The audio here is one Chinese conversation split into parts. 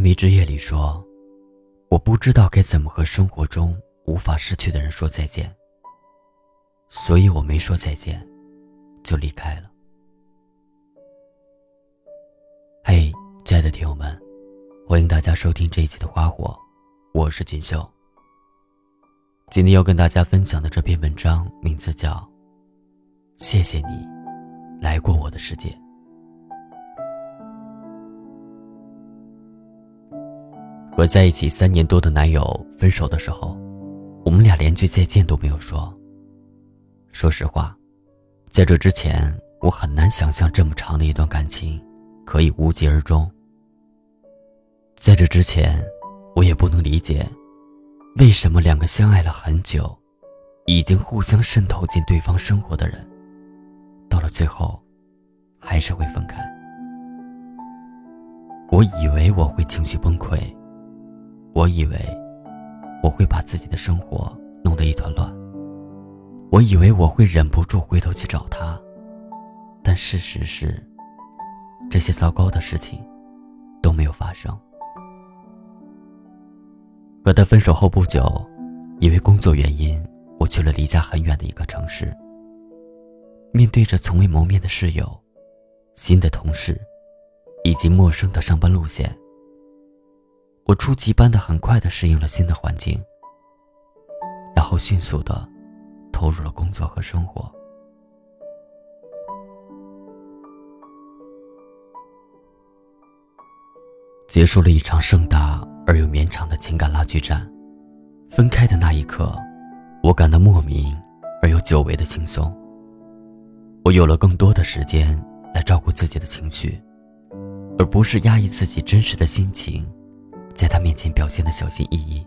迷之夜里说：“我不知道该怎么和生活中无法失去的人说再见，所以我没说再见，就离开了。”嘿，亲爱的听友们，欢迎大家收听这一期的《花火》，我是锦绣。今天要跟大家分享的这篇文章名字叫《谢谢你来过我的世界》。和在一起三年多的男友分手的时候，我们俩连句再见都没有说。说实话，在这之前，我很难想象这么长的一段感情可以无疾而终。在这之前，我也不能理解，为什么两个相爱了很久，已经互相渗透进对方生活的人，到了最后，还是会分开。我以为我会情绪崩溃。我以为我会把自己的生活弄得一团乱，我以为我会忍不住回头去找他，但事实是，这些糟糕的事情都没有发生。和他分手后不久，因为工作原因，我去了离家很远的一个城市。面对着从未谋面的室友、新的同事，以及陌生的上班路线。我出奇般的很快的适应了新的环境，然后迅速的投入了工作和生活。结束了一场盛大而又绵长的情感拉锯战，分开的那一刻，我感到莫名而又久违的轻松。我有了更多的时间来照顾自己的情绪，而不是压抑自己真实的心情。在他面前表现的小心翼翼，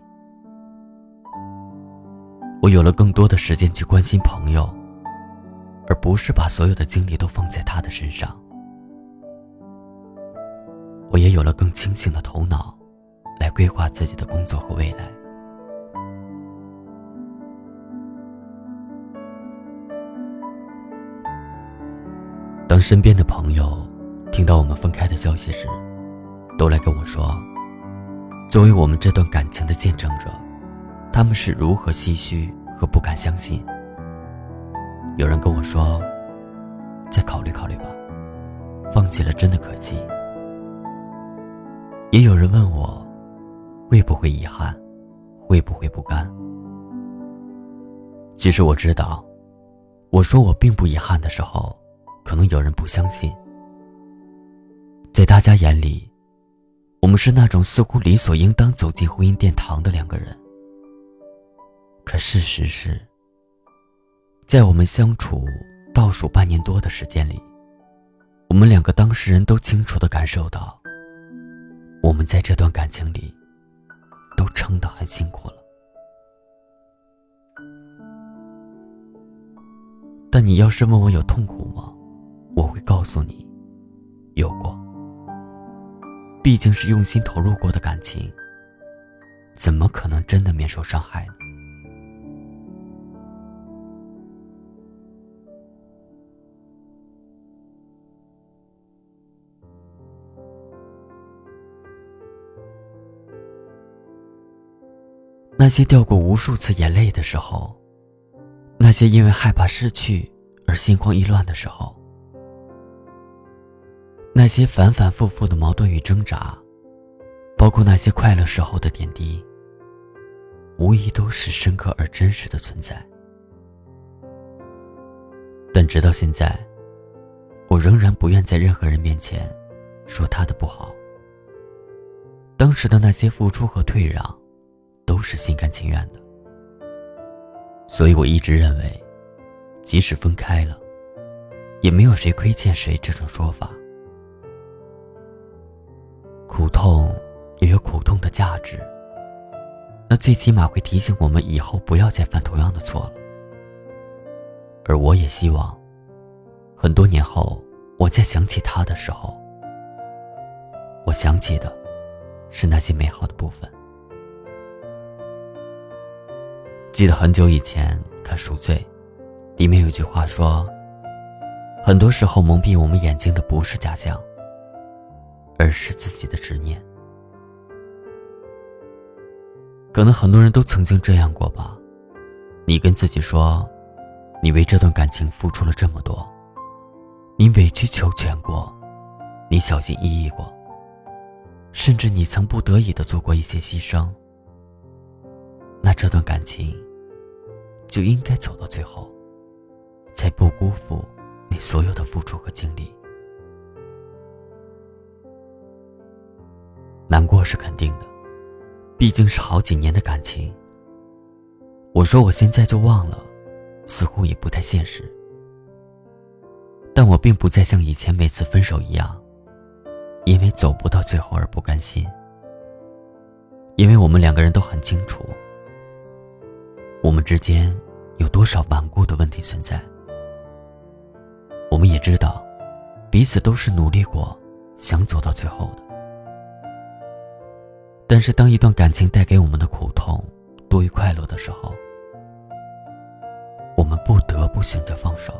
我有了更多的时间去关心朋友，而不是把所有的精力都放在他的身上。我也有了更清醒的头脑，来规划自己的工作和未来。当身边的朋友听到我们分开的消息时，都来跟我说。作为我们这段感情的见证者，他们是如何唏嘘和不敢相信。有人跟我说：“再考虑考虑吧，放弃了真的可惜。”也有人问我：“会不会遗憾？会不会不甘？”其实我知道，我说我并不遗憾的时候，可能有人不相信。在大家眼里。我们是那种似乎理所应当走进婚姻殿堂的两个人，可事实是，在我们相处倒数半年多的时间里，我们两个当事人都清楚的感受到，我们在这段感情里都撑得很辛苦了。但你要是问我有痛苦吗？我会告诉你，有过。毕竟是用心投入过的感情，怎么可能真的免受伤害呢？那些掉过无数次眼泪的时候，那些因为害怕失去而心慌意乱的时候。那些反反复复的矛盾与挣扎，包括那些快乐时候的点滴，无疑都是深刻而真实的存在。但直到现在，我仍然不愿在任何人面前说他的不好。当时的那些付出和退让，都是心甘情愿的。所以我一直认为，即使分开了，也没有谁亏欠谁这种说法。苦痛也有苦痛的价值，那最起码会提醒我们以后不要再犯同样的错了。而我也希望，很多年后我再想起他的时候，我想起的是那些美好的部分。记得很久以前看《赎罪》，里面有句话说：“很多时候蒙蔽我们眼睛的不是假象。”而是自己的执念。可能很多人都曾经这样过吧。你跟自己说，你为这段感情付出了这么多，你委曲求全过，你小心翼翼过，甚至你曾不得已的做过一些牺牲。那这段感情就应该走到最后，才不辜负你所有的付出和精力。难过是肯定的。毕竟是好几年的感情。我说我现在就忘了，似乎也不太现实。但我并不再像以前每次分手一样，因为走不到最后而不甘心。因为我们两个人都很清楚，我们之间有多少顽固的问题存在。我们也知道，彼此都是努力过，想走到最后的。但是，当一段感情带给我们的苦痛多于快乐的时候，我们不得不选择放手，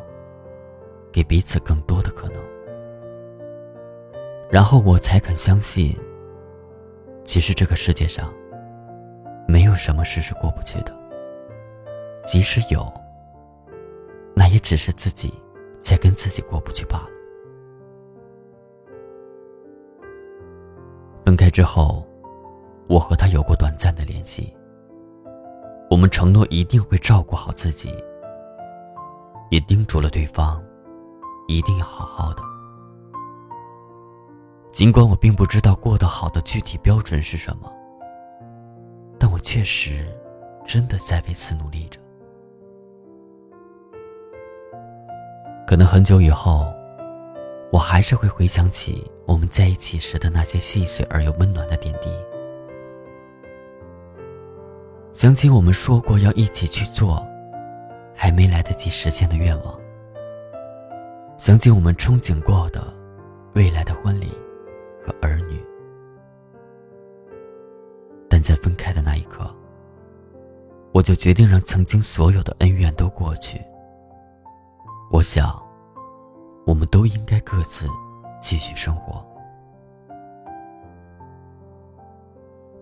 给彼此更多的可能。然后我才肯相信，其实这个世界上没有什么事是过不去的。即使有，那也只是自己在跟自己过不去罢了。分开之后。我和他有过短暂的联系，我们承诺一定会照顾好自己，也叮嘱了对方，一定要好好的。尽管我并不知道过得好的具体标准是什么，但我确实真的在为此努力着。可能很久以后，我还是会回想起我们在一起时的那些细碎而又温暖的点滴。想起我们说过要一起去做，还没来得及实现的愿望。想起我们憧憬过的未来的婚礼和儿女，但在分开的那一刻，我就决定让曾经所有的恩怨都过去。我想，我们都应该各自继续生活。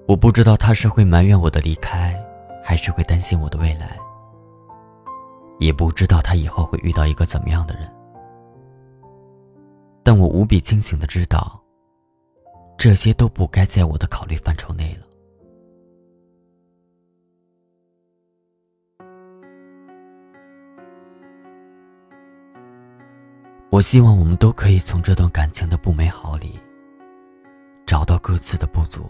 我不知道他是会埋怨我的离开，还是会担心我的未来。也不知道他以后会遇到一个怎么样的人。但我无比清醒的知道，这些都不该在我的考虑范畴内了。我希望我们都可以从这段感情的不美好里，找到各自的不足。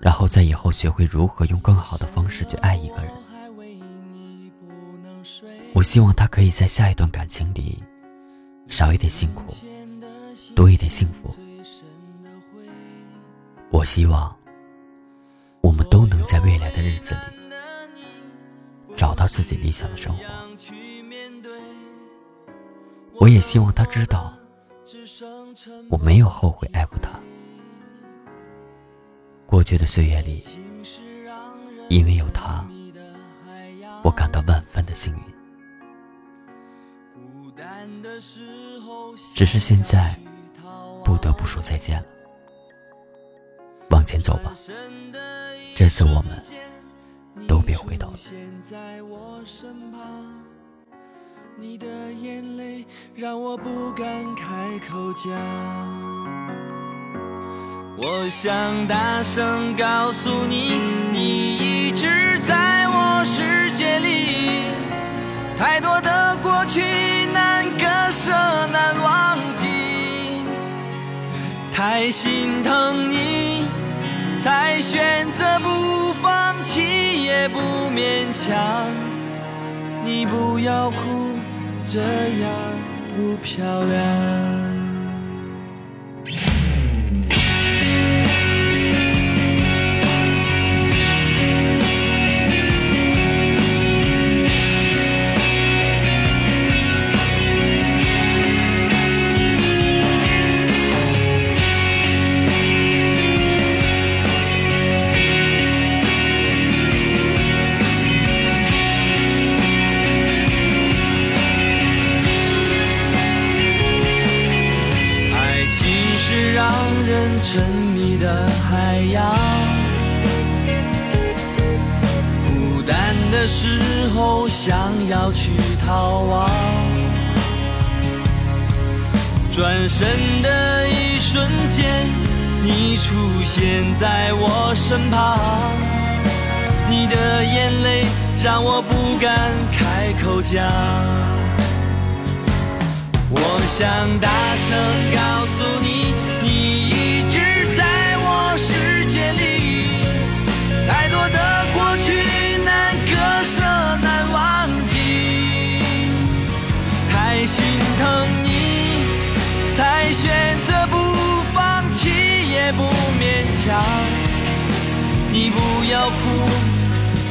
然后在以后学会如何用更好的方式去爱一个人。我希望他可以在下一段感情里少一点辛苦，多一点幸福。我希望我们都能在未来的日子里找到自己理想的生活。我也希望他知道我没有后悔爱过他。过去的岁月里，因为有他，我感到万分的幸运。只是现在，不得不说再见了。往前走吧，这次我们都别回头了。你的眼泪让我不敢开口讲。我想大声告诉你，你一直在我世界里。太多的过去难割舍，难忘记。太心疼你，才选择不放弃，也不勉强。你不要哭，这样不漂亮。的时候想要去逃亡，转身的一瞬间，你出现在我身旁，你的眼泪让我不敢开口讲，我想大声告诉，你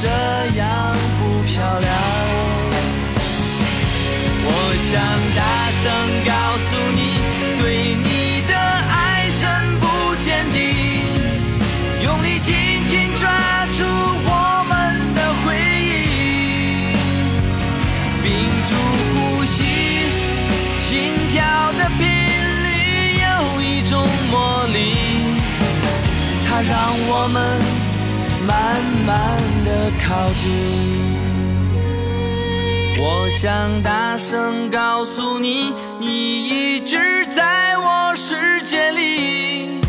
这样不漂亮。我想大声告诉你，对你的爱深不见底，用力紧紧抓住我们的回忆，屏住呼吸，心跳的频率有一种魔力，它让我们慢慢的靠近。我想大声告诉你，你一直在我世界里。